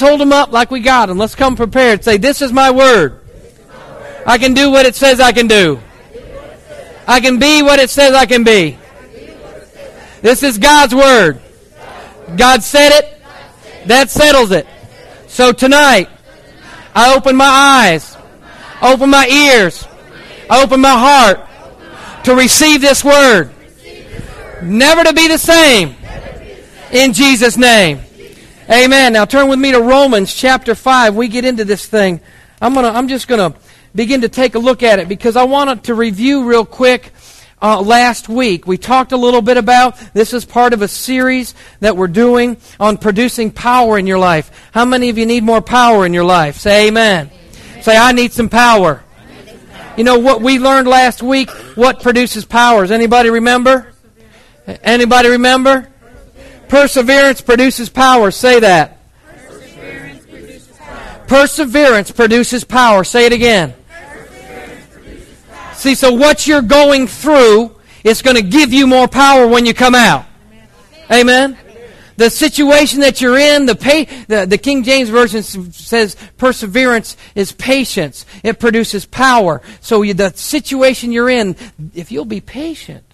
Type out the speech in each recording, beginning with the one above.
Let's hold them up like we got them. Let's come prepared. Say, This is my word. I can do what it says I can do. I can be what it says I can be. This is God's word. God said it. That settles it. So tonight, I open my eyes, open my ears, I open my heart to receive this word. Never to be the same. In Jesus' name. Amen. Now turn with me to Romans chapter 5. We get into this thing. I'm gonna, I'm just gonna begin to take a look at it because I wanted to review real quick uh, last week. We talked a little bit about this is part of a series that we're doing on producing power in your life. How many of you need more power in your life? Say amen. amen. Say, I need some power. You know what we learned last week? What produces power? powers? Anybody remember? Anybody remember? Perseverance produces power. Say that. Perseverance produces power. Perseverance produces power. Say it again. See, so what you're going through is going to give you more power when you come out. Amen. The situation that you're in, the, pay, the, the King James Version says perseverance is patience. It produces power. So you, the situation you're in, if you'll be patient,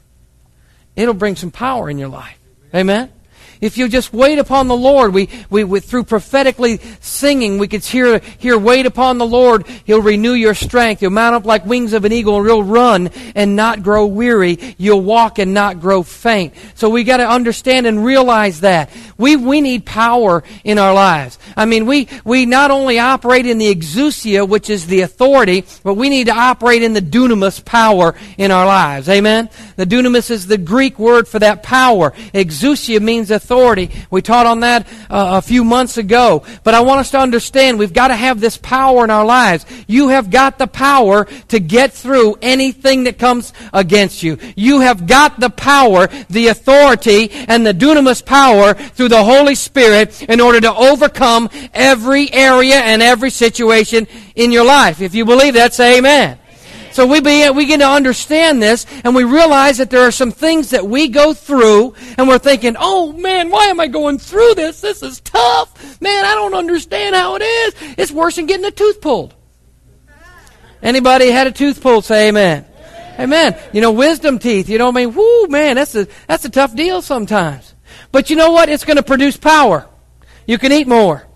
it'll bring some power in your life. Amen? If you just wait upon the Lord, we, we, we, through prophetically singing, we could hear, hear, wait upon the Lord. He'll renew your strength. You'll mount up like wings of an eagle and you'll run and not grow weary. You'll walk and not grow faint. So we got to understand and realize that. We, we need power in our lives. I mean, we, we not only operate in the exousia, which is the authority, but we need to operate in the dunamis power in our lives. Amen? The dunamis is the Greek word for that power. Exousia means authority authority. We taught on that uh, a few months ago. But I want us to understand we've got to have this power in our lives. You have got the power to get through anything that comes against you. You have got the power, the authority, and the dunamis power through the Holy Spirit in order to overcome every area and every situation in your life. If you believe that, say amen. So we begin, to understand this and we realize that there are some things that we go through and we're thinking, oh man, why am I going through this? This is tough. Man, I don't understand how it is. It's worse than getting a tooth pulled. Anybody had a tooth pulled? Say amen. Amen. You know, wisdom teeth, you know what I mean? Whoo, man, that's a, that's a tough deal sometimes. But you know what? It's going to produce power. You can eat more.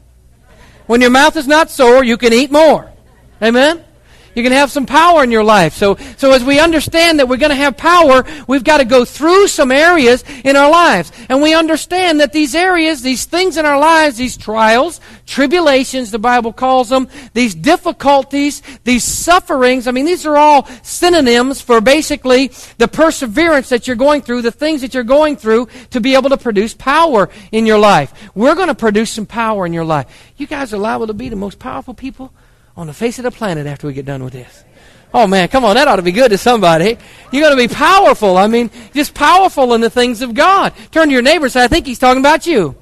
When your mouth is not sore, you can eat more. Amen? You can have some power in your life. So, so as we understand that we're going to have power, we've got to go through some areas in our lives. And we understand that these areas, these things in our lives, these trials, tribulations, the Bible calls them, these difficulties, these sufferings, I mean, these are all synonyms for basically the perseverance that you're going through, the things that you're going through to be able to produce power in your life. We're going to produce some power in your life. You guys are liable to be the most powerful people on the face of the planet after we get done with this. Oh man, come on, that ought to be good to somebody. You're going to be powerful. I mean, just powerful in the things of God. Turn to your neighbor and say, I think he's talking about you.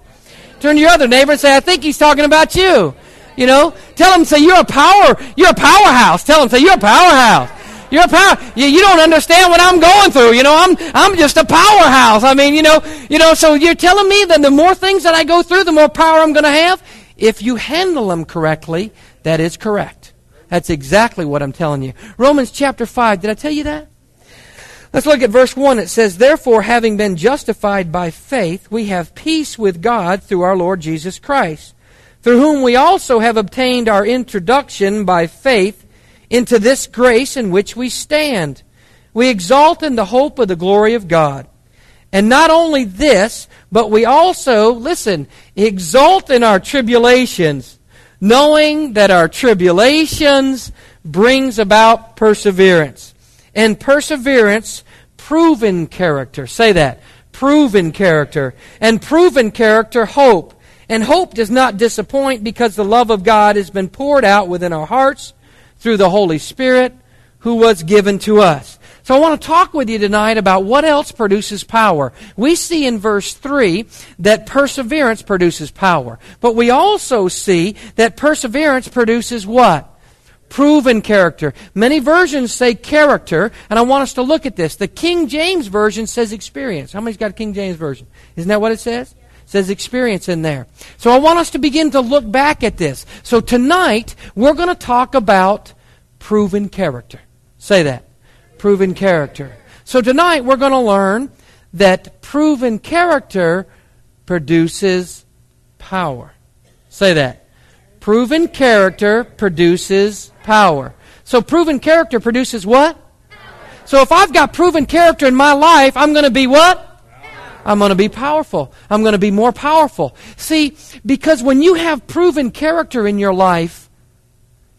Turn to your other neighbor and say, I think he's talking about you. You know, tell him, say, you're a power, you're a powerhouse. Tell him, say, you're a powerhouse. You're a power. You, you don't understand what I'm going through. You know, I'm I'm just a powerhouse. I mean, you know, you know. So you're telling me that the more things that I go through, the more power I'm going to have. If you handle them correctly, that is correct. That's exactly what I'm telling you. Romans chapter 5, did I tell you that? Let's look at verse 1. It says, Therefore, having been justified by faith, we have peace with God through our Lord Jesus Christ, through whom we also have obtained our introduction by faith into this grace in which we stand. We exalt in the hope of the glory of God. And not only this, but we also, listen, exult in our tribulations knowing that our tribulations brings about perseverance. And perseverance, proven character. Say that. Proven character. And proven character, hope. And hope does not disappoint because the love of God has been poured out within our hearts through the Holy Spirit who was given to us. So I want to talk with you tonight about what else produces power. We see in verse 3 that perseverance produces power. But we also see that perseverance produces what? Proven character. Many versions say character, and I want us to look at this. The King James Version says experience. How many's got a King James Version? Isn't that what it says? says experience in there. So I want us to begin to look back at this. So tonight, we're going to talk about proven character. Say that. Proven character. So tonight, we're going to learn that proven character produces power. Say that. Proven character produces power. So proven character produces what? So if I've got proven character in my life, I'm going to be what? I'm going to be powerful. I'm going to be more powerful. See, because when you have proven character in your life,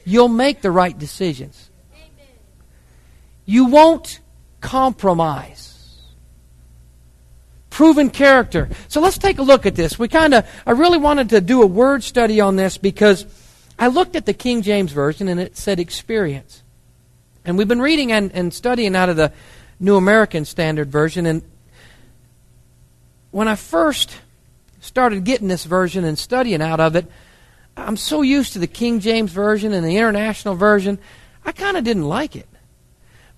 you'll make the right decisions. You won't compromise. Proven character. So let's take a look at this. We kind of, I really wanted to do a word study on this because I looked at the King James Version and it said experience. And we've been reading and, and studying out of the New American Standard Version. And when I first started getting this version and studying out of it, I'm so used to the King James Version and the International Version, I kind of didn't like it.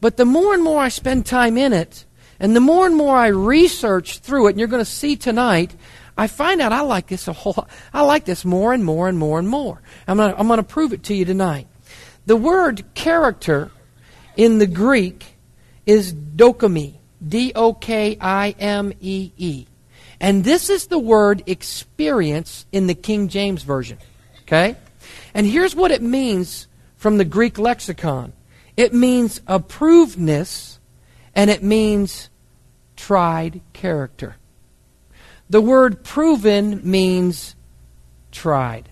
But the more and more I spend time in it, and the more and more I research through it, and you're going to see tonight, I find out I like this a whole I like this more and more and more and more. I'm going to, I'm going to prove it to you tonight. The word character in the Greek is dokimee. D O K I M E E. And this is the word experience in the King James Version. Okay? And here's what it means from the Greek lexicon it means approvedness and it means tried character. The word proven means tried.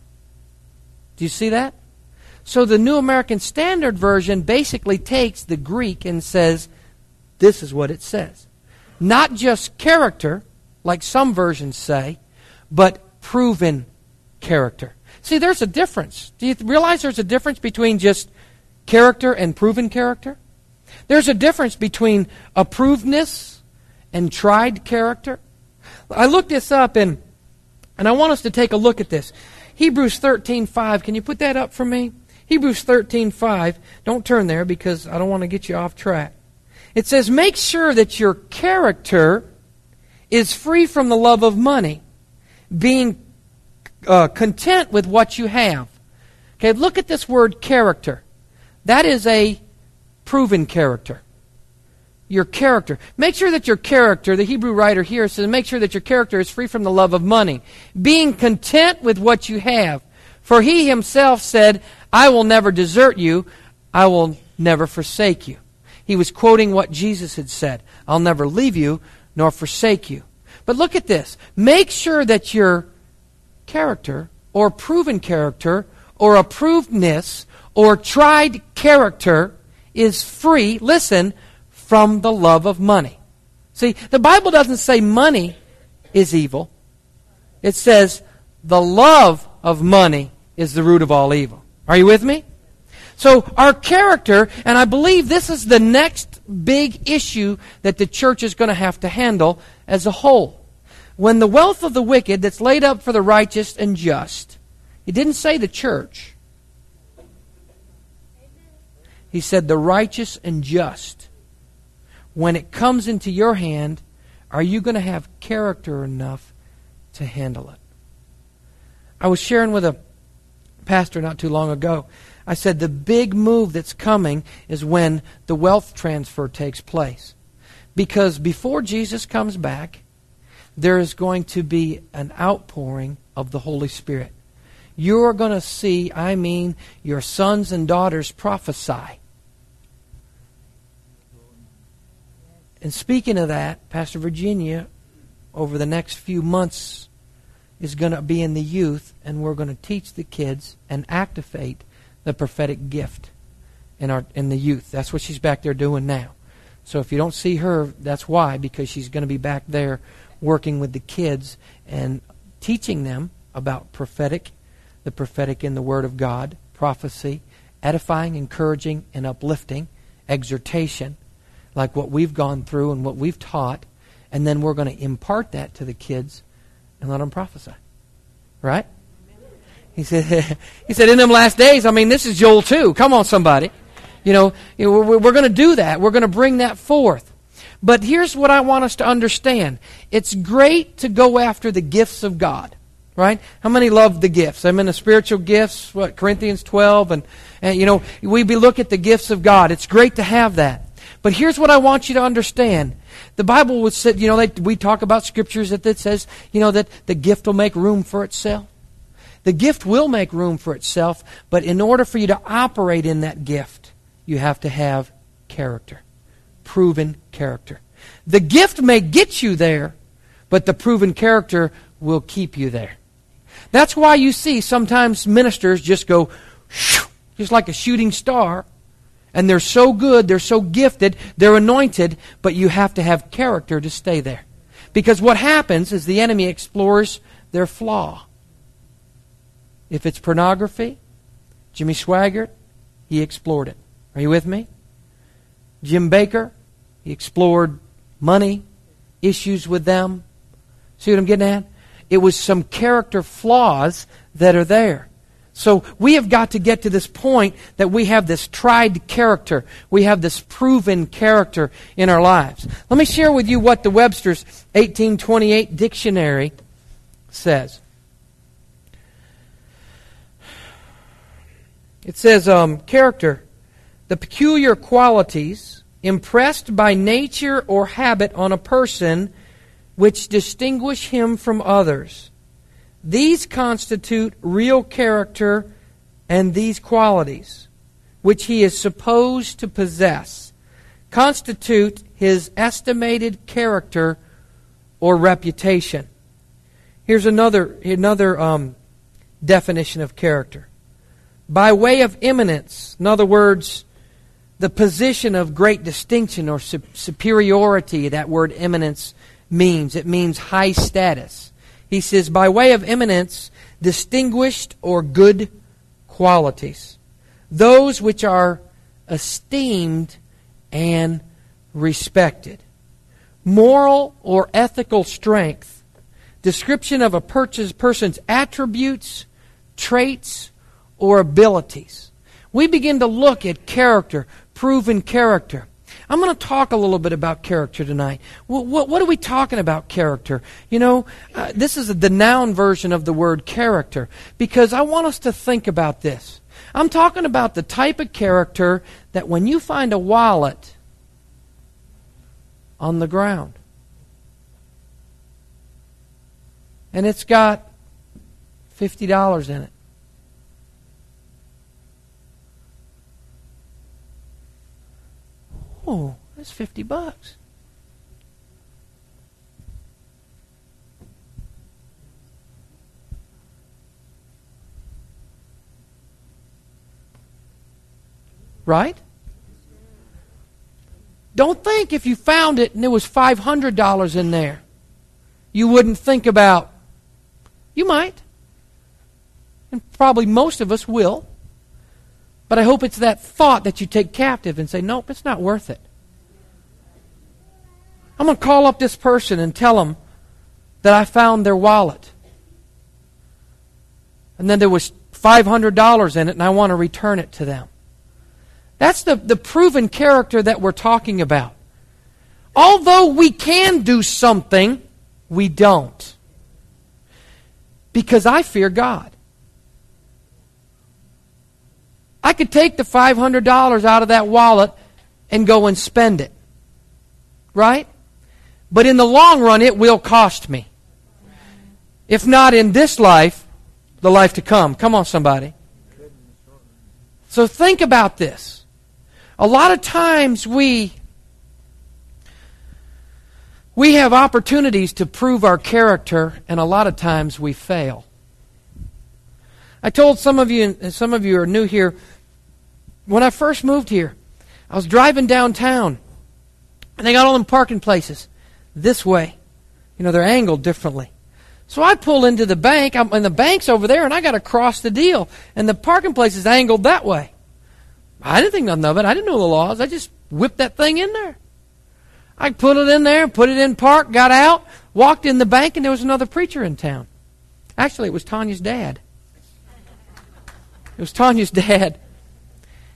Do you see that? So the New American Standard Version basically takes the Greek and says, this is what it says. Not just character, like some versions say, but proven character. See, there's a difference. Do you realize there's a difference between just character and proven character? There's a difference between approvedness and tried character. I looked this up and and I want us to take a look at this. Hebrews 13:5. Can you put that up for me? Hebrews 13:5. Don't turn there because I don't want to get you off track. It says, "Make sure that your character is free from the love of money, being uh, content with what you have." Okay, look at this word character. That is a proven character your character. Make sure that your character, the Hebrew writer here says, make sure that your character is free from the love of money, being content with what you have. For he himself said, I will never desert you, I will never forsake you. He was quoting what Jesus had said I'll never leave you nor forsake you. But look at this. Make sure that your character, or proven character, or approvedness, or tried character is free, listen, from the love of money. See, the Bible doesn't say money is evil. It says the love of money is the root of all evil. Are you with me? So our character, and I believe this is the next big issue that the church is going to have to handle as a whole. When the wealth of the wicked that's laid up for the righteous and just, it didn't say the church. He said the righteous and just when it comes into your hand, are you going to have character enough to handle it? I was sharing with a pastor not too long ago. I said the big move that's coming is when the wealth transfer takes place. Because before Jesus comes back, there is going to be an outpouring of the Holy Spirit. You're going to see, I mean, your sons and daughters prophesy. And speaking of that, Pastor Virginia, over the next few months, is going to be in the youth, and we're going to teach the kids and activate the prophetic gift in our in the youth. That's what she's back there doing now. So if you don't see her, that's why, because she's going to be back there working with the kids and teaching them about prophetic, the prophetic in the Word of God, prophecy, edifying, encouraging, and uplifting, exhortation like what we've gone through and what we've taught, and then we're going to impart that to the kids and let them prophesy. Right? He said, he said, in them last days, I mean, this is Joel 2. Come on, somebody. You know, we're, we're going to do that. We're going to bring that forth. But here's what I want us to understand it's great to go after the gifts of God. Right? How many love the gifts? I mean, the spiritual gifts, what, Corinthians 12, and, and you know, we look at the gifts of God. It's great to have that. But here's what I want you to understand. The Bible would say, you know, they, we talk about scriptures that, that says, you know, that the gift will make room for itself. The gift will make room for itself, but in order for you to operate in that gift, you have to have character. Proven character. The gift may get you there, but the proven character will keep you there. That's why you see sometimes ministers just go, just like a shooting star, and they're so good, they're so gifted, they're anointed, but you have to have character to stay there. Because what happens is the enemy explores their flaw. If it's pornography, Jimmy Swaggart, he explored it. Are you with me? Jim Bakker, he explored money, issues with them. See what I'm getting at? It was some character flaws that are there. So we have got to get to this point that we have this tried character. We have this proven character in our lives. Let me share with you what the Webster's 1828 dictionary says. It says, um, character, the peculiar qualities impressed by nature or habit on a person which distinguish him from others. These constitute real character and these qualities, which he is supposed to possess, constitute his estimated character or reputation. Here's another, another um, definition of character by way of eminence. In other words, the position of great distinction or superiority, that word eminence means. It means high status. He says, by way of eminence, distinguished or good qualities. Those which are esteemed and respected. Moral or ethical strength. Description of a person's attributes, traits, or abilities. We begin to look at character, proven character. I'm going to talk a little bit about character tonight. What, what, what are we talking about, character? You know, uh, this is the noun version of the word character because I want us to think about this. I'm talking about the type of character that when you find a wallet on the ground and it's got $50 in it, Oh, that's 50 bucks. Right? Don't think if you found it and there was $500 in there, you wouldn't think about, you might. And probably most of us will. But I hope it's that thought that you take captive and say, nope, it's not worth it. I'm going to call up this person and tell them that I found their wallet. And then there was $500 in it, and I want to return it to them. That's the, the proven character that we're talking about. Although we can do something, we don't. Because I fear God. I could take the $500 out of that wallet and go and spend it. Right? But in the long run, it will cost me. If not in this life, the life to come. Come on, somebody. So think about this. A lot of times we we have opportunities to prove our character, and a lot of times we fail. I told some of you, and some of you are new here, when I first moved here, I was driving downtown, and they got all them parking places this way. You know, they're angled differently. So I pull into the bank, and the bank's over there, and I got to cross the deal, and the parking place is angled that way. I didn't think nothing of it. I didn't know the laws. I just whipped that thing in there. I put it in there, put it in park, got out, walked in the bank, and there was another preacher in town. Actually, it was Tanya's dad. It was Tanya's dad.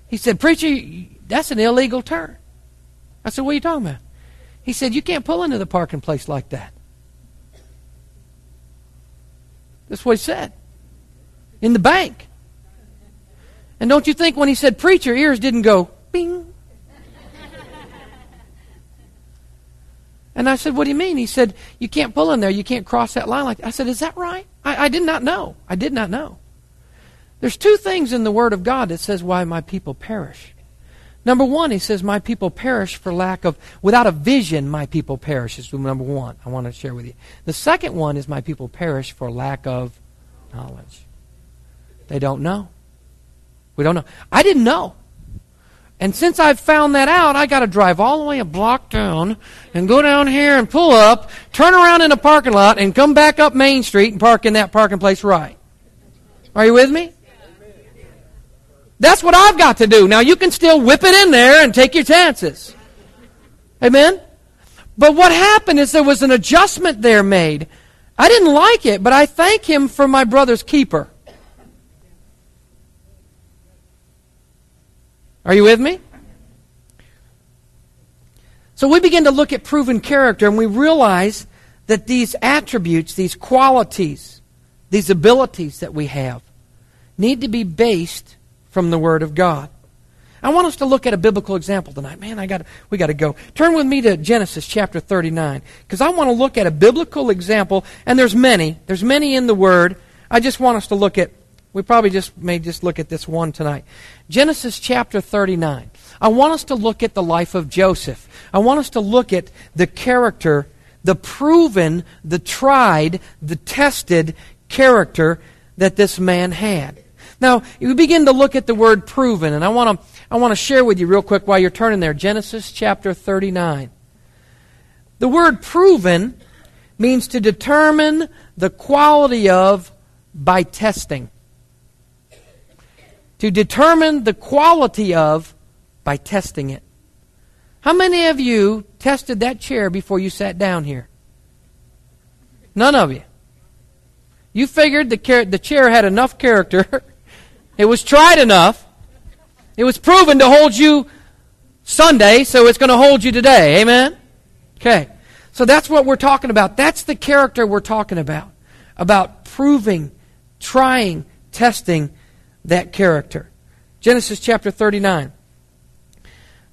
He said, Preacher, that's an illegal turn. I said, What are you talking about? He said, You can't pull into the parking place like that. That's what he said. In the bank. And don't you think when he said preacher, ears didn't go bing? And I said, What do you mean? He said, You can't pull in there. You can't cross that line like that. I said, Is that right? I, I did not know. I did not know. There's two things in the Word of God that says why my people perish. Number one, he says, My people perish for lack of, without a vision, my people perish, is number one I want to share with you. The second one is, My people perish for lack of knowledge. They don't know. We don't know. I didn't know. And since I've found that out, I got to drive all the way a block down and go down here and pull up, turn around in the parking lot, and come back up Main Street and park in that parking place right. Are you with me? That's what I've got to do. Now you can still whip it in there and take your chances. Amen? But what happened is there was an adjustment there made. I didn't like it, but I thank him for my brother's keeper. Are you with me? So we begin to look at proven character and we realize that these attributes, these qualities, these abilities that we have need to be based from the Word of God. I want us to look at a biblical example tonight. Man, I got we got to go. Turn with me to Genesis chapter 39 because I want to look at a biblical example and there's many. There's many in the word. I just want us to look at we probably just may just look at this one tonight. Genesis chapter 39. I want us to look at the life of Joseph. I want us to look at the character, the proven, the tried, the tested character that this man had. Now, we begin to look at the word proven, and I want to I want to share with you real quick while you're turning there. Genesis chapter 39. The word proven means to determine the quality of by testing. To determine the quality of by testing it. How many of you tested that chair before you sat down here? None of you. You figured the, the chair had enough character It was tried enough. It was proven to hold you Sunday, so it's going to hold you today. Amen? Okay. So that's what we're talking about. That's the character we're talking about. About proving, trying, testing that character. Genesis chapter 39.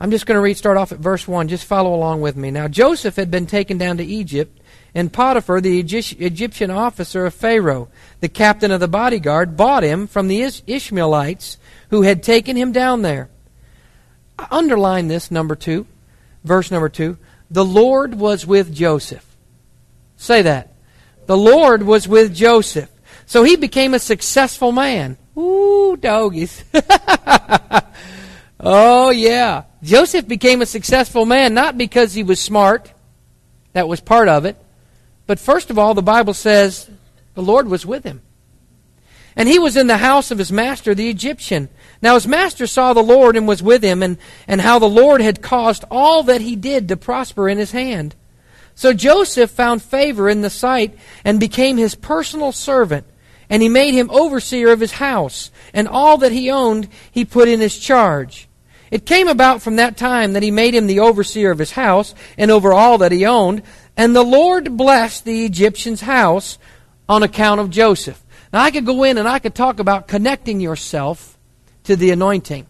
I'm just going to read, start off at verse 1. Just follow along with me. Now, Joseph had been taken down to Egypt and Potiphar, the Egyptian officer of Pharaoh, the captain of the bodyguard, bought him from the Ishmaelites who had taken him down there. Underline this, number two, verse number two. The Lord was with Joseph. Say that. The Lord was with Joseph. So he became a successful man. Ooh, doggies. oh, yeah. Joseph became a successful man not because he was smart. That was part of it. But first of all, the Bible says the Lord was with him. And he was in the house of his master, the Egyptian. Now his master saw the Lord and was with him, and, and how the Lord had caused all that he did to prosper in his hand. So Joseph found favor in the sight and became his personal servant. And he made him overseer of his house, and all that he owned he put in his charge. It came about from that time that he made him the overseer of his house, and over all that he owned, and the Lord blessed the Egyptian's house on account of Joseph. Now, I could go in and I could talk about connecting yourself to the anointing,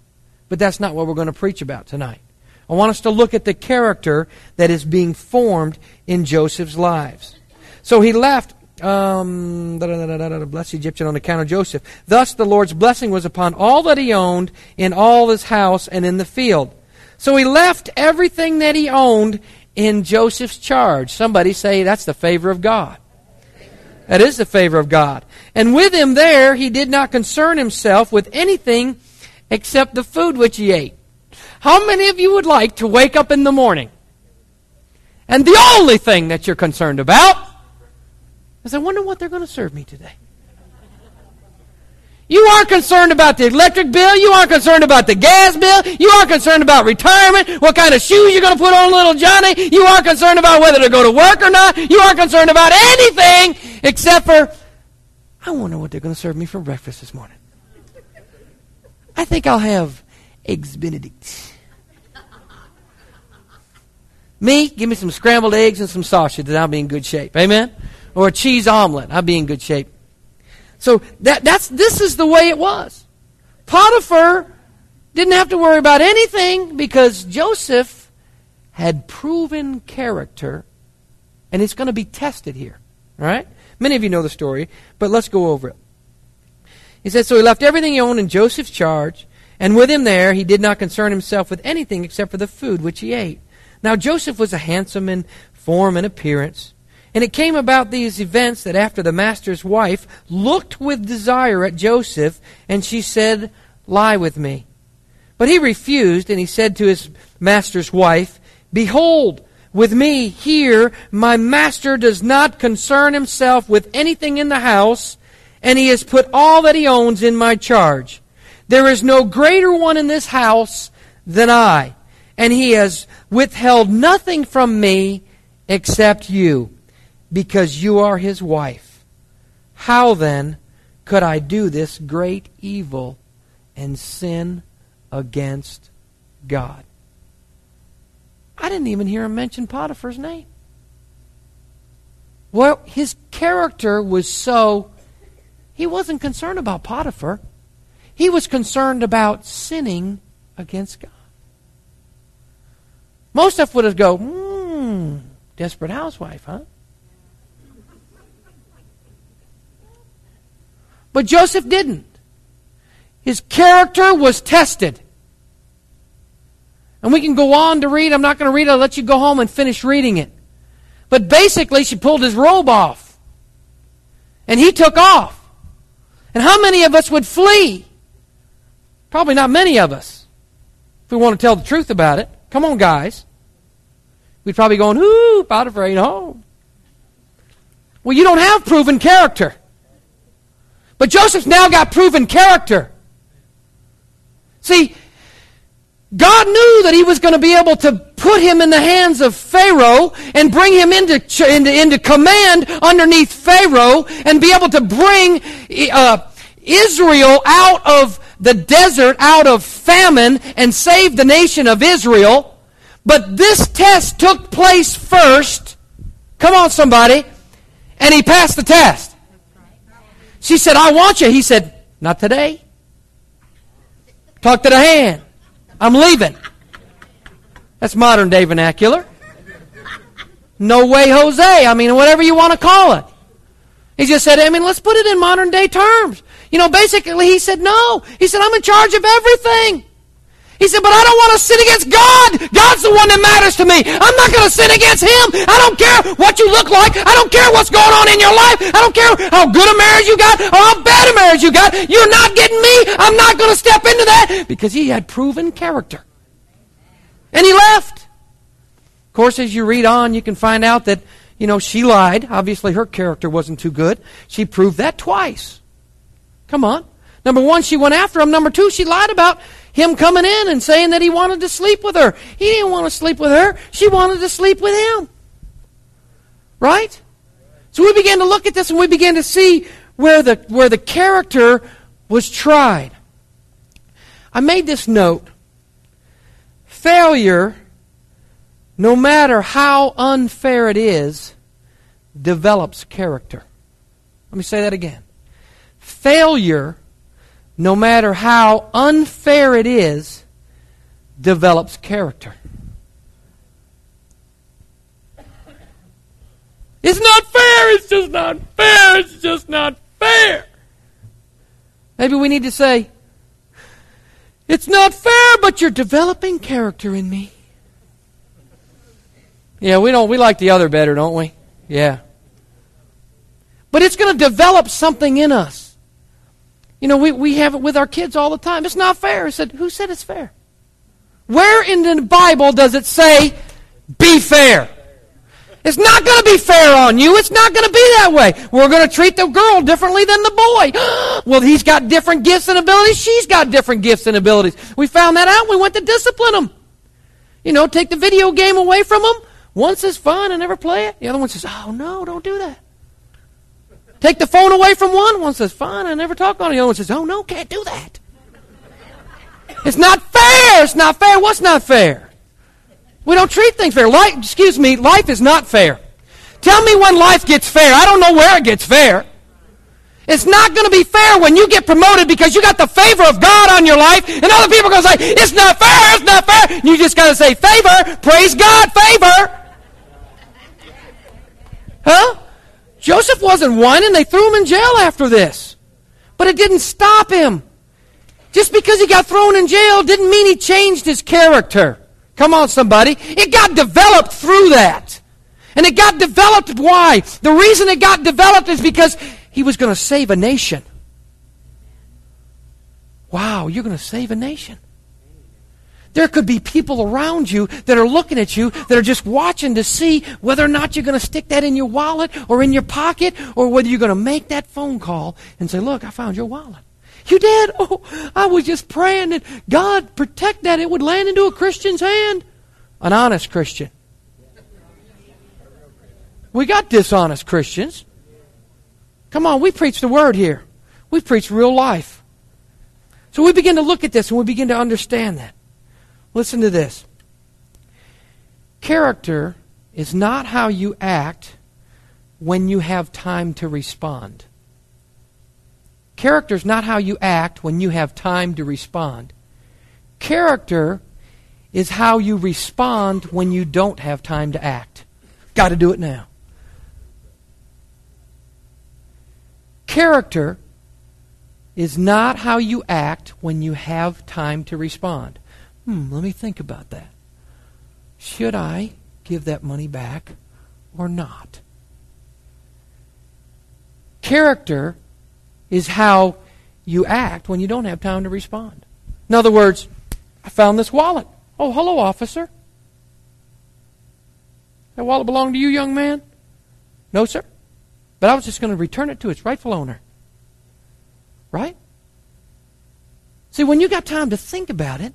but that's not what we're going to preach about tonight. I want us to look at the character that is being formed in Joseph's lives. So he left, um, bless the Egyptian on account of Joseph. Thus the Lord's blessing was upon all that he owned in all his house and in the field. So he left everything that he owned in Joseph's charge. Somebody say that's the favor of God. That is the favor of God. And with him there, he did not concern himself with anything except the food which he ate. How many of you would like to wake up in the morning and the only thing that you're concerned about is I wonder what they're going to serve me today? You aren't concerned about the electric bill. You aren't concerned about the gas bill. You aren't concerned about retirement, what kind of shoes you're going to put on little Johnny. You aren't concerned about whether to go to work or not. You aren't concerned about anything except for, I wonder what they're going to serve me for breakfast this morning. I think I'll have eggs Benedict. Me, give me some scrambled eggs and some sausage, and I'll be in good shape. Amen? Or a cheese omelet, I'll be in good shape. So that, that's, this is the way it was. Potiphar didn't have to worry about anything because Joseph had proven character, and it's going to be tested here. All right? Many of you know the story, but let's go over it. He said, So he left everything he owned in Joseph's charge, and with him there he did not concern himself with anything except for the food which he ate. Now Joseph was a handsome in form and appearance. And it came about these events that after the master's wife looked with desire at Joseph, and she said, Lie with me. But he refused, and he said to his master's wife, Behold, with me here, my master does not concern himself with anything in the house, and he has put all that he owns in my charge. There is no greater one in this house than I, and he has withheld nothing from me except you because you are his wife. How then could I do this great evil and sin against God? I didn't even hear him mention Potiphar's name. Well, his character was so, he wasn't concerned about Potiphar. He was concerned about sinning against God. Most of us would have go, hmm, desperate housewife, huh? But Joseph didn't. His character was tested. And we can go on to read. I'm not going to read it. I'll let you go home and finish reading it. But basically, she pulled his robe off. And he took off. And how many of us would flee? Probably not many of us. If we want to tell the truth about it. Come on, guys. We'd probably go, ooh, Potiphar ain't home. Well, you don't have proven character. But Joseph's now got proven character. See, God knew that he was going to be able to put him in the hands of Pharaoh and bring him into, into, into command underneath Pharaoh and be able to bring uh, Israel out of the desert, out of famine, and save the nation of Israel. But this test took place first. Come on, somebody. And he passed the test. She said, I want you. He said, Not today. Talk to the hand. I'm leaving. That's modern day vernacular. No way, Jose. I mean, whatever you want to call it. He just said, I mean, let's put it in modern day terms. You know, basically, he said, no. He said, I'm in charge of everything. He said, but I don't want to sin against God. God's the one that matters to me. I'm not going to sin against Him. I don't care what you look like. I don't care what's going on in your life. I don't care how good a marriage you got or how bad a marriage you got. You're not getting me. I'm not going to step into that because he had proven character. And he left. Of course, as you read on, you can find out that, you know, she lied. Obviously, her character wasn't too good. She proved that twice. Come on. Number one, she went after him. Number two, she lied about him coming in and saying that he wanted to sleep with her. He didn't want to sleep with her. She wanted to sleep with him. Right? So we began to look at this and we began to see where the, where the character was tried. I made this note. Failure, no matter how unfair it is, develops character. Let me say that again. Failure, no matter how unfair it is, develops character. It's not fair. It's just not fair. It's just not fair. Maybe we need to say, It's not fair, but you're developing character in me. Yeah, we don't we like the other better, don't we? Yeah. But it's going to develop something in us. You know, we, we have it with our kids all the time. It's not fair. I said, Who said it's fair? Where in the Bible does it say, be fair? It's not going to be fair on you. It's not going to be that way. We're going to treat the girl differently than the boy. well, he's got different gifts and abilities. She's got different gifts and abilities. We found that out. We went to discipline them. You know, take the video game away from them. One says, fine, I never play it. The other one says, oh, no, don't do that. Take the phone away from one. One says, fine, I never talk on it. The other one says, oh, no, can't do that. It's not fair. It's not fair. What's not fair? We don't treat things fair. Life, excuse me, life is not fair. Tell me when life gets fair. I don't know where it gets fair. It's not going to be fair when you get promoted because you got the favor of God on your life, and other people are going to say, It's not fair, it's not fair. And you just got to say, Favor, praise God, favor. Huh? Joseph wasn't whining. They threw him in jail after this. But it didn't stop him. Just because he got thrown in jail didn't mean he changed his character. Come on, somebody. It got developed through that. And it got developed why? The reason it got developed is because he was going to save a nation. Wow, you're going to save a nation. There could be people around you that are looking at you that are just watching to see whether or not you're going to stick that in your wallet or in your pocket or whether you're going to make that phone call and say, Look, I found your wallet. You did? Oh, I was just praying that God protect that it would land into a Christian's hand. An honest Christian. We got dishonest Christians. Come on, we preach the word here. We preach real life. So we begin to look at this and we begin to understand that. Listen to this. Character is not how you act when you have time to respond. Character is not how you act when you have time to respond. Character is how you respond when you don't have time to act. Got to do it now. Character is not how you act when you have time to respond. Hmm, let me think about that. Should I give that money back or not? Character is how you act when you don't have time to respond. In other words, I found this wallet. Oh, hello, officer. That wallet belonged to you, young man? No, sir. But I was just going to return it to its rightful owner. Right? See, when you got time to think about it,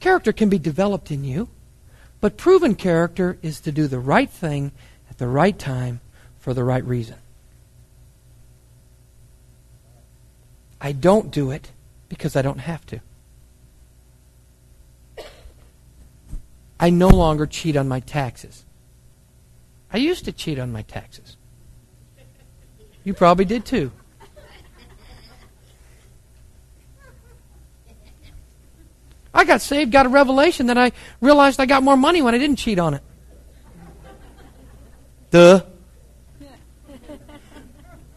character can be developed in you, but proven character is to do the right thing at the right time for the right reason. I don't do it because I don't have to. I no longer cheat on my taxes. I used to cheat on my taxes. You probably did too. I got saved, got a revelation that I realized I got more money when I didn't cheat on it. Duh.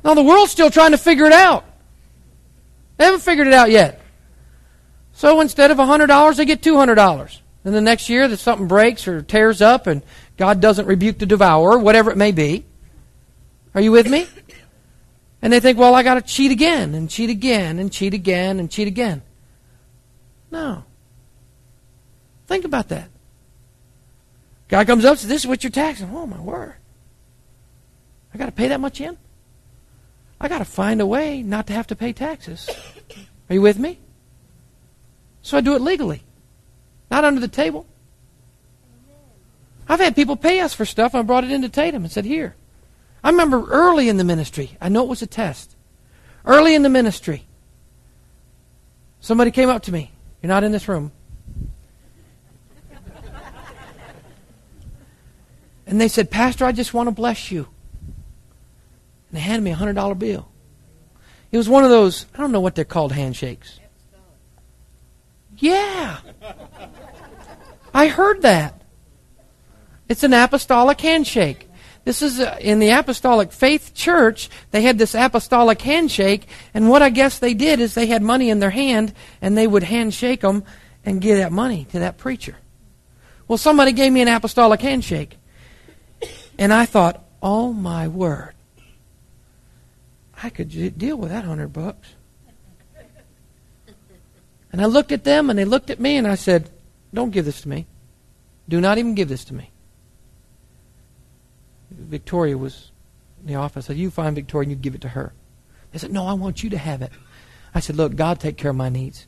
Now the world's still trying to figure it out. They haven't figured it out yet. So instead of $100, they get $200. Then the next year that something breaks or tears up and God doesn't rebuke the devourer, whatever it may be. Are you with me? And they think, well, I got to cheat again and cheat again and cheat again and cheat again. No. Think about that. Guy comes up says, This is what you're taxing. Oh, my word. I got to pay that much in? I got to find a way not to have to pay taxes. Are you with me? So I do it legally, not under the table. I've had people pay us for stuff. I brought it into Tatum and said, Here. I remember early in the ministry, I know it was a test. Early in the ministry, somebody came up to me. You're not in this room. And they said, Pastor, I just want to bless you. And they handed me a $100 bill. It was one of those, I don't know what they're called handshakes. Yeah. I heard that. It's an apostolic handshake. This is uh, in the apostolic faith church. They had this apostolic handshake, and what I guess they did is they had money in their hand, and they would handshake them and give that money to that preacher. Well, somebody gave me an apostolic handshake, and I thought, oh my word. I could deal with that hundred bucks. And I looked at them and they looked at me and I said, Don't give this to me. Do not even give this to me. Victoria was in the office. I said, You find Victoria and you give it to her. They said, No, I want you to have it. I said, Look, God take care of my needs.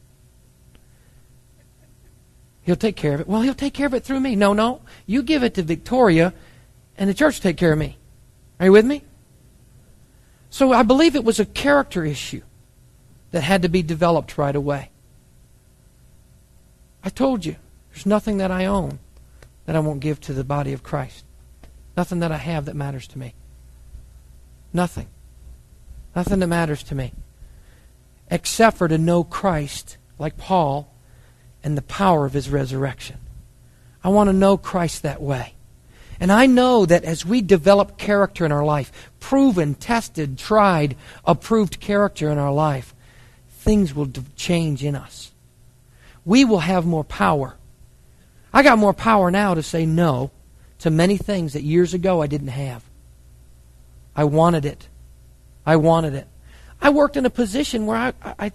He'll take care of it. Well, he'll take care of it through me. No, no. You give it to Victoria and the church take care of me. Are you with me? So I believe it was a character issue that had to be developed right away. I told you, there's nothing that I own that I won't give to the body of Christ. Nothing that I have that matters to me. Nothing. Nothing that matters to me. Except for to know Christ, like Paul, and the power of his resurrection. I want to know Christ that way. And I know that as we develop character in our life, proven, tested, tried, approved character in our life, things will change in us. We will have more power. I got more power now to say no to many things that years ago I didn't have. I wanted it. I wanted it. I worked in a position where I, I,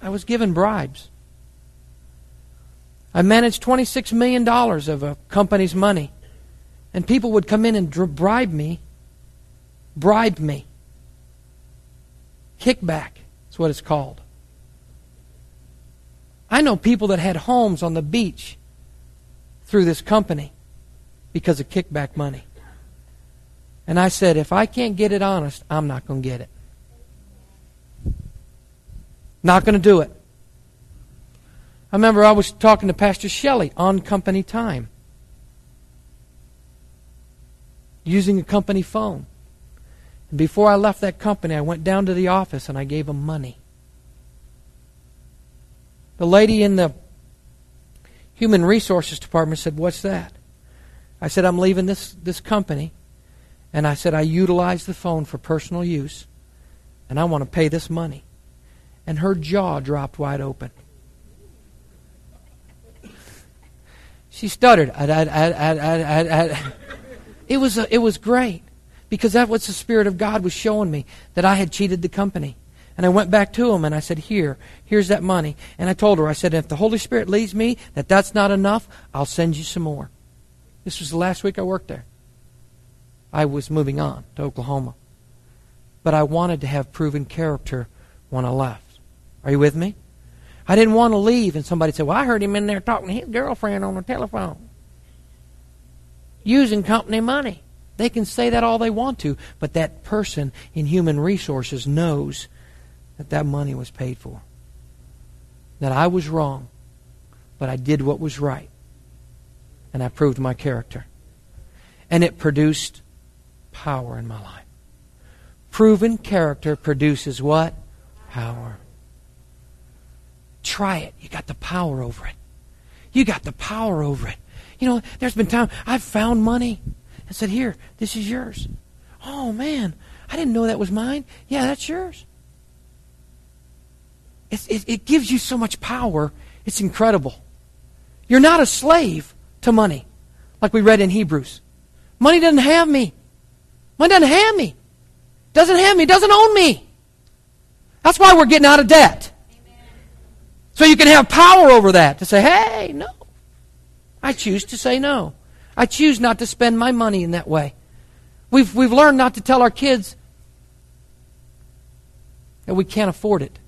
I was given bribes. I managed $26 million of a company's money. And people would come in and bribe me. Bribe me. Kickback is what it's called. I know people that had homes on the beach through this company because of kickback money. And I said, if I can't get it honest, I'm not going to get it. Not going to do it. I remember I was talking to Pastor Shelley on company time, using a company phone. And before I left that company, I went down to the office and I gave him money. The lady in the human resources department said, What's that? I said, I'm leaving this, this company. And I said, I utilize the phone for personal use. And I want to pay this money. And her jaw dropped wide open. She stuttered. I, I, I, it, was, it was great because that was the Spirit of God was showing me that I had cheated the company. And I went back to him and I said, Here, here's that money. And I told her, I said, If the Holy Spirit leads me that that's not enough, I'll send you some more. This was the last week I worked there. I was moving on to Oklahoma. But I wanted to have proven character when I left. Are you with me? I didn't want to leave and somebody said, Well, I heard him in there talking to his girlfriend on the telephone. Using company money. They can say that all they want to, but that person in human resources knows that that money was paid for. That I was wrong, but I did what was right and I proved my character. And it produced power in my life. Proven character produces what? Power. Try it. You got the power over it. You got the power over it. You know, there's been time I've found money and said, Here, this is yours. Oh, man, I didn't know that was mine. Yeah, that's yours. It, it, it gives you so much power. It's incredible. You're not a slave to money, like we read in Hebrews. Money doesn't have me. Money doesn't have me. Doesn't have me. Doesn't own me. That's why we're getting out of debt. So you can have power over that to say, hey, no. I choose to say no. I choose not to spend my money in that way. We've, we've learned not to tell our kids that we can't afford it.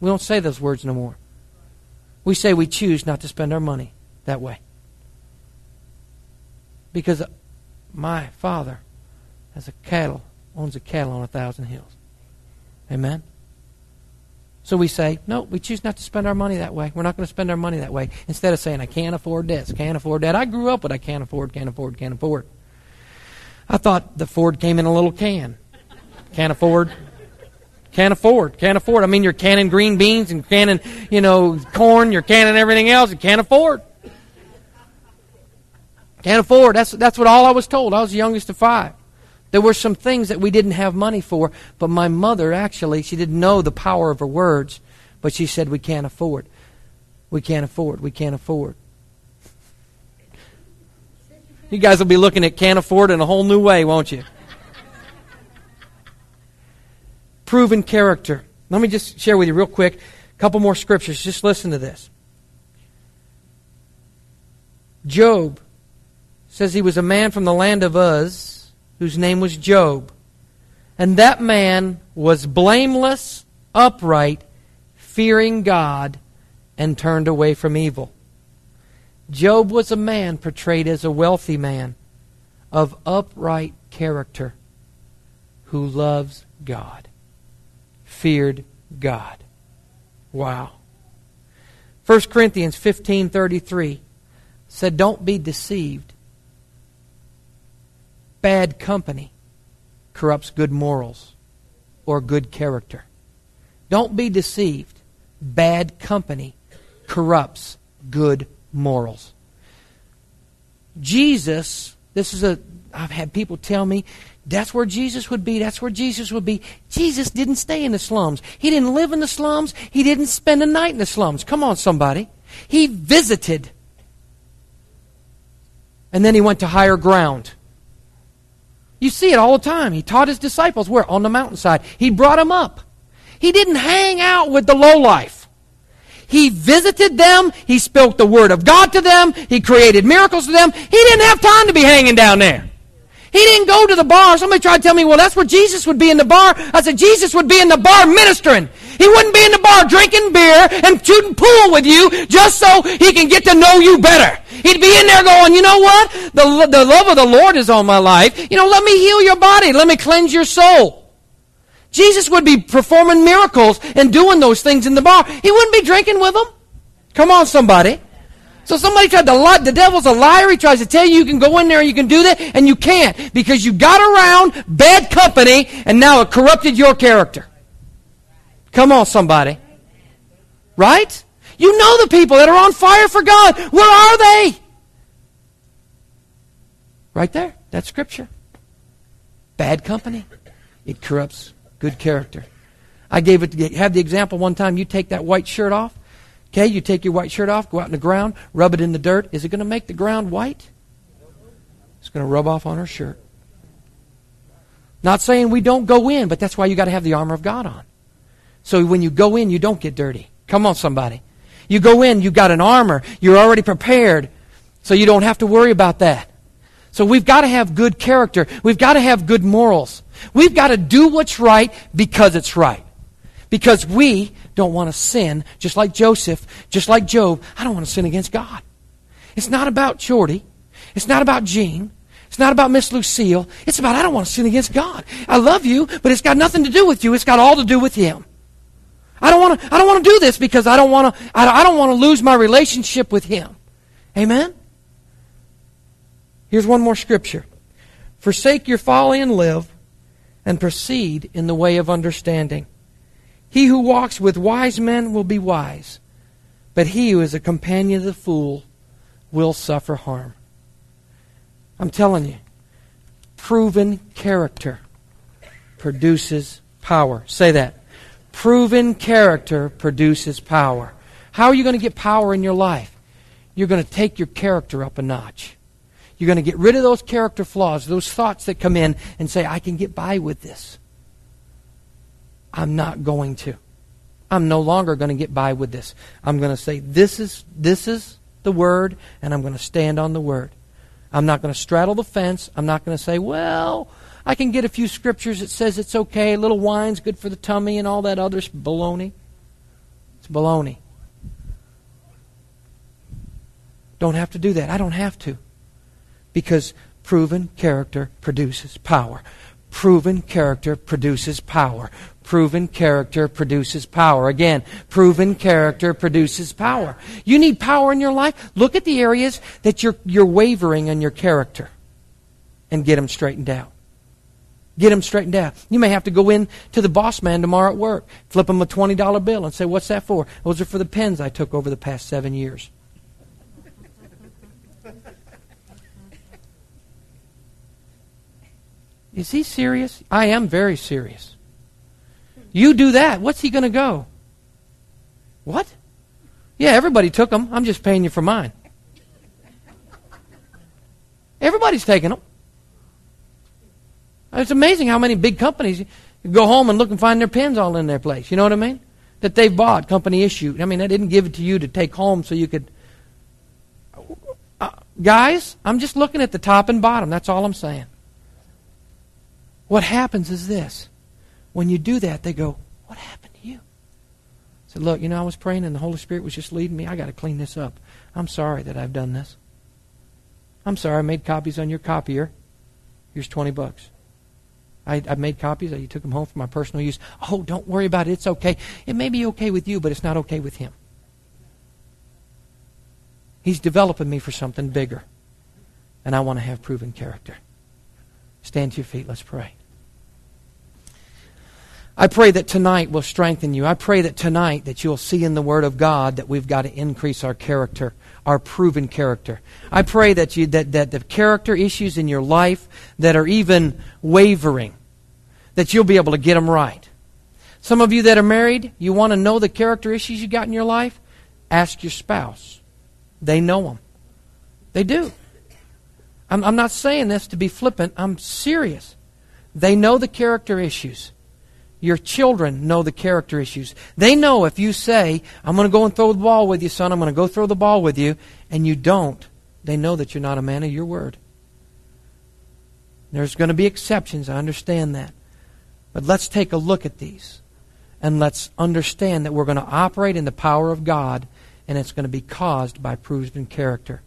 We don't say those words no more. We say we choose not to spend our money that way. Because my father has a cattle, owns a cattle on a thousand hills. Amen? So we say, no, we choose not to spend our money that way. We're not going to spend our money that way. Instead of saying, I can't afford this, can't afford that. I grew up with I can't afford, can't afford, can't afford. I thought the Ford came in a little can. Can't afford, can't afford, can't afford. I mean, you're canning green beans and canning, you know, corn, you're canning everything else, you can't afford. Can't afford. That's, that's what all I was told. I was the youngest of five. There were some things that we didn't have money for, but my mother actually, she didn't know the power of her words, but she said, We can't afford. We can't afford. We can't afford. You guys will be looking at can't afford in a whole new way, won't you? Proven character. Let me just share with you real quick a couple more scriptures. Just listen to this. Job says he was a man from the land of Uz whose name was Job. And that man was blameless, upright, fearing God, and turned away from evil. Job was a man portrayed as a wealthy man of upright character who loves God, feared God. Wow. 1 Corinthians 15:33 said, Don't be deceived. Bad company corrupts good morals or good character. Don't be deceived. Bad company corrupts good morals. Jesus, this is a, I've had people tell me, that's where Jesus would be. That's where Jesus would be. Jesus didn't stay in the slums. He didn't live in the slums. He didn't spend a night in the slums. Come on, somebody. He visited. And then he went to higher ground. You see it all the time. He taught his disciples where? On the mountainside. He brought them up. He didn't hang out with the lowlife. He visited them. He spoke the word of God to them. He created miracles to them. He didn't have time to be hanging down there. He didn't go to the bar. Somebody tried to tell me, well, that's where Jesus would be in the bar. I said, Jesus would be in the bar ministering. He wouldn't be in the bar drinking beer and shooting pool with you just so he can get to know you better. He'd be in there going, you know what? The, the love of the Lord is on my life. You know, let me heal your body. Let me cleanse your soul. Jesus would be performing miracles and doing those things in the bar. He wouldn't be drinking with them. Come on, somebody. So somebody tried to lie. The devil's a liar. He tries to tell you you can go in there and you can do that, and you can't because you got around bad company, and now it corrupted your character. Come on, somebody. Right? You know the people that are on fire for God. Where are they? Right there. That's Scripture. Bad company. It corrupts good character. I gave it, had the example one time. You take that white shirt off, Okay, you take your white shirt off, go out in the ground, rub it in the dirt. Is it going to make the ground white? It's going to rub off on our shirt. Not saying we don't go in, but that's why you got to have the armor of God on. So when you go in, you don't get dirty. Come on, somebody. You go in, you got an armor. You're already prepared, so you don't have to worry about that. So we've got to have good character. We've got to have good morals. We've got to do what's right because it's right. Because we don't want to sin, just like Joseph, just like Job. I don't want to sin against God. It's not about Shorty. It's not about Jean. It's not about Miss Lucille. It's about I don't want to sin against God. I love you, but it's got nothing to do with you. It's got all to do with Him. I don't want to. I don't want to do this because I don't want to. I don't want to lose my relationship with Him. Amen. Here's one more scripture: Forsake your folly and live, and proceed in the way of understanding. He who walks with wise men will be wise, but he who is a companion of the fool will suffer harm. I'm telling you, proven character produces power. Say that. Proven character produces power. How are you going to get power in your life? You're going to take your character up a notch. You're going to get rid of those character flaws, those thoughts that come in and say, I can get by with this. I'm not going to. I'm no longer going to get by with this. I'm going to say, this is, this is the Word, and I'm going to stand on the Word. I'm not going to straddle the fence. I'm not going to say, well, I can get a few scriptures that says it's okay. A little wine's good for the tummy and all that other baloney. It's baloney. Don't have to do that. I don't have to. Because proven character produces power. Proven character produces power. Proven character produces power. Again, proven character produces power. You need power in your life. Look at the areas that you're, you're wavering in your character and get them straightened out. Get them straightened out. You may have to go in to the boss man tomorrow at work, flip him a $20 bill and say, What's that for? Those are for the pens I took over the past seven years. Is he serious? I am very serious. You do that. What's he going to go? What? Yeah, everybody took them. I'm just paying you for mine. Everybody's taking them. It's amazing how many big companies go home and look and find their pens all in their place. You know what I mean? That they've bought, company issued. I mean, they didn't give it to you to take home so you could. Uh, guys, I'm just looking at the top and bottom. That's all I'm saying. What happens is this when you do that, they go, What happened to you? I said, Look, you know, I was praying and the Holy Spirit was just leading me. I got to clean this up. I'm sorry that I've done this. I'm sorry I made copies on your copier. Here's 20 bucks. I, made copies. I took them home for my personal use. Oh, don't worry about it. It's okay. It may be okay with you, but it's not okay with him. He's developing me for something bigger. And I want to have proven character. Stand to your feet. Let's pray. I pray that tonight will strengthen you. I pray that tonight that you'll see in the Word of God that we've got to increase our character, our proven character. I pray that you that, that the character issues in your life that are even wavering, that you'll be able to get them right. Some of you that are married, you want to know the character issues you got in your life? Ask your spouse. They know them. They do. I'm, I'm not saying this to be flippant. I'm serious. They know the character issues. Your children know the character issues. They know if you say, I'm going to go and throw the ball with you, son, I'm going to go throw the ball with you, and you don't, they know that you're not a man of your word. There's going to be exceptions, I understand that. But let's take a look at these. And let's understand that we're going to operate in the power of God, and it's going to be caused by proven character.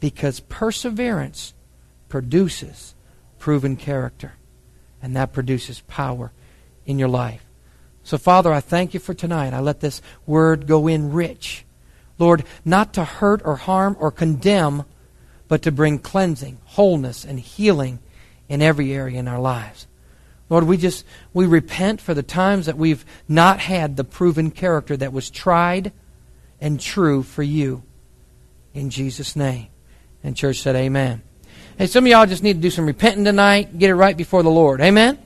Because perseverance produces proven character, and that produces power in your life. So, Father, I thank you for tonight. I let this word go in rich. Lord, not to hurt or harm or condemn, but to bring cleansing, wholeness, and healing in every area in our lives. Lord, we just we repent for the times that we've not had the proven character that was tried and true for you. In Jesus' name. And church said, Amen. Hey, some of y'all just need to do some repenting tonight, get it right before the Lord. Amen.